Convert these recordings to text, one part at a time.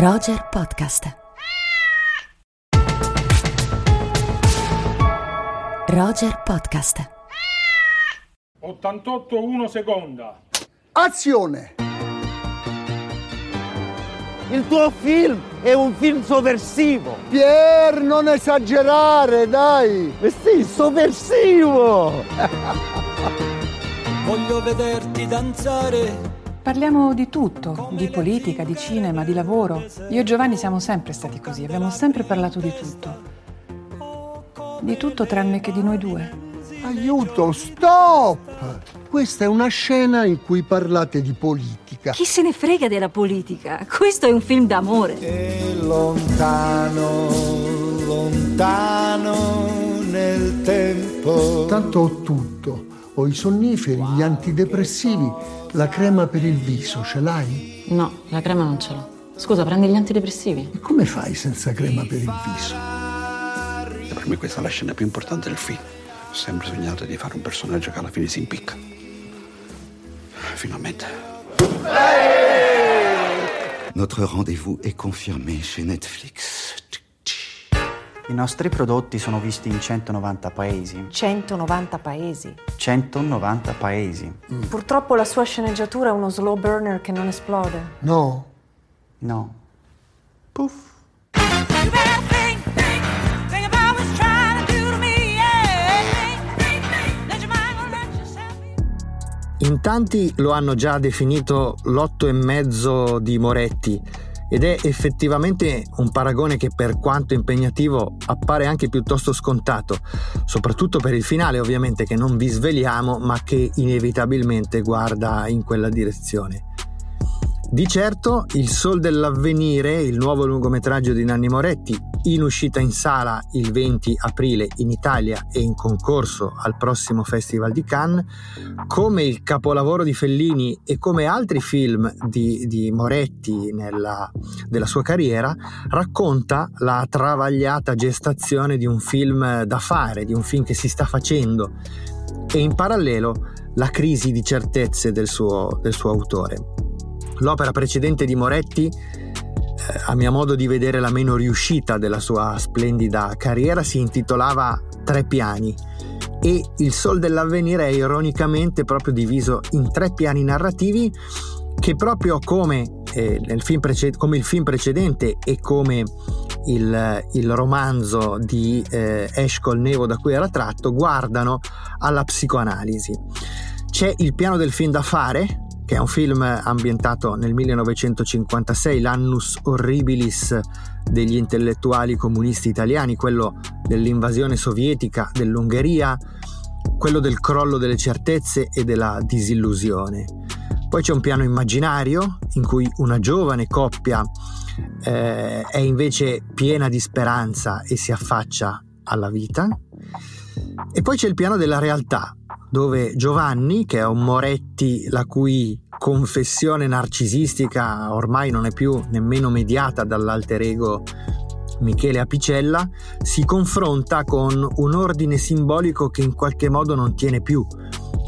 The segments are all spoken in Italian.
Roger Podcast. Roger Podcast. 88 1 seconda. Azione! Il tuo film è un film sovversivo. Pier, non esagerare, dai! Eh sì, sovversivo! Voglio vederti danzare. Parliamo di tutto, di politica, di cinema, di lavoro. Io e Giovanni siamo sempre stati così, abbiamo sempre parlato di tutto. Di tutto tranne che di noi due. Aiuto, stop! Questa è una scena in cui parlate di politica. Chi se ne frega della politica? Questo è un film d'amore. E lontano, lontano nel tempo. Tanto ho tutto. Ho i sonniferi, gli antidepressivi, la crema per il viso, ce l'hai? No, la crema non ce l'ho. Scusa, prendi gli antidepressivi? E come fai senza crema per il viso? Per me questa è la scena più importante del film. Ho sempre sognato di fare un personaggio che alla fine si impicca. Finalmente. Notre rendez-vous est confirmé chez Netflix. I nostri prodotti sono visti in 190 paesi. 190 paesi? 190 paesi. Mm. Purtroppo la sua sceneggiatura è uno slow burner che non esplode. No. No. Puff. In tanti lo hanno già definito l'otto e mezzo di Moretti ed è effettivamente un paragone che per quanto impegnativo appare anche piuttosto scontato, soprattutto per il finale ovviamente che non vi sveliamo ma che inevitabilmente guarda in quella direzione. Di certo Il Sol dell'Avvenire, il nuovo lungometraggio di Nanni Moretti, in uscita in sala il 20 aprile in Italia e in concorso al prossimo Festival di Cannes, come il capolavoro di Fellini e come altri film di, di Moretti nella, della sua carriera, racconta la travagliata gestazione di un film da fare, di un film che si sta facendo e in parallelo la crisi di certezze del suo, del suo autore. L'opera precedente di Moretti, eh, a mio modo di vedere la meno riuscita della sua splendida carriera, si intitolava Tre piani e Il Sol dell'Avvenire è ironicamente proprio diviso in tre piani narrativi che proprio come, eh, prece- come il film precedente e come il, il romanzo di eh, Eshkol Nevo da cui era tratto, guardano alla psicoanalisi. C'è il piano del film da fare, che è un film ambientato nel 1956, l'annus horribilis degli intellettuali comunisti italiani, quello dell'invasione sovietica dell'Ungheria, quello del crollo delle certezze e della disillusione. Poi c'è un piano immaginario in cui una giovane coppia eh, è invece piena di speranza e si affaccia alla vita. E poi c'è il piano della realtà, dove Giovanni, che è un Moretti la cui confessione narcisistica ormai non è più nemmeno mediata dall'alter ego Michele Apicella, si confronta con un ordine simbolico che in qualche modo non tiene più.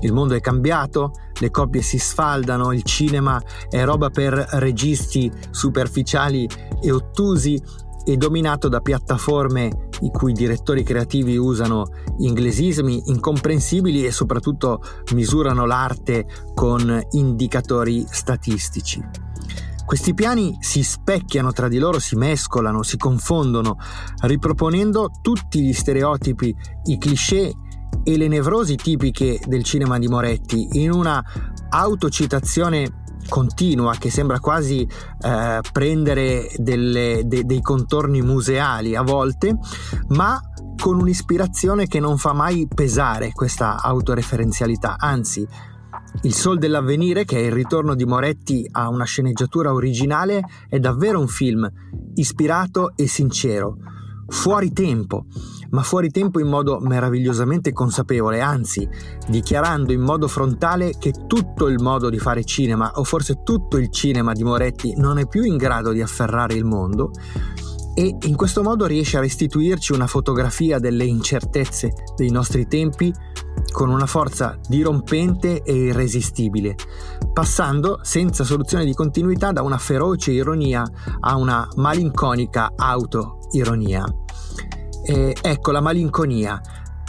Il mondo è cambiato, le coppie si sfaldano, il cinema è roba per registi superficiali e ottusi e dominato da piattaforme i cui direttori creativi usano inglesismi incomprensibili e soprattutto misurano l'arte con indicatori statistici. Questi piani si specchiano tra di loro, si mescolano, si confondono, riproponendo tutti gli stereotipi, i cliché e le nevrosi tipiche del cinema di Moretti in una autocitazione continua che sembra quasi eh, prendere delle, de, dei contorni museali a volte, ma con un'ispirazione che non fa mai pesare questa autoreferenzialità, anzi il Sol dell'Avvenire, che è il ritorno di Moretti a una sceneggiatura originale, è davvero un film ispirato e sincero, fuori tempo, ma fuori tempo in modo meravigliosamente consapevole, anzi dichiarando in modo frontale che tutto il modo di fare cinema, o forse tutto il cinema di Moretti, non è più in grado di afferrare il mondo e in questo modo riesce a restituirci una fotografia delle incertezze dei nostri tempi con una forza dirompente e irresistibile, passando senza soluzione di continuità da una feroce ironia a una malinconica autoironia. E ecco la malinconia.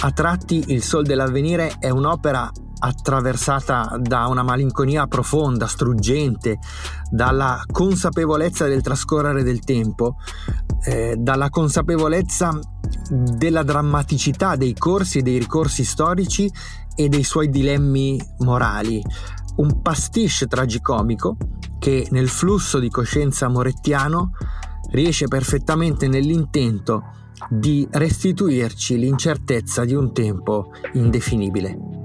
A tratti Il Sol dell'Avvenire è un'opera attraversata da una malinconia profonda, struggente, dalla consapevolezza del trascorrere del tempo, eh, dalla consapevolezza della drammaticità dei corsi e dei ricorsi storici e dei suoi dilemmi morali. Un pastiche tragicomico che nel flusso di coscienza morettiano riesce perfettamente nell'intento di restituirci l'incertezza di un tempo indefinibile.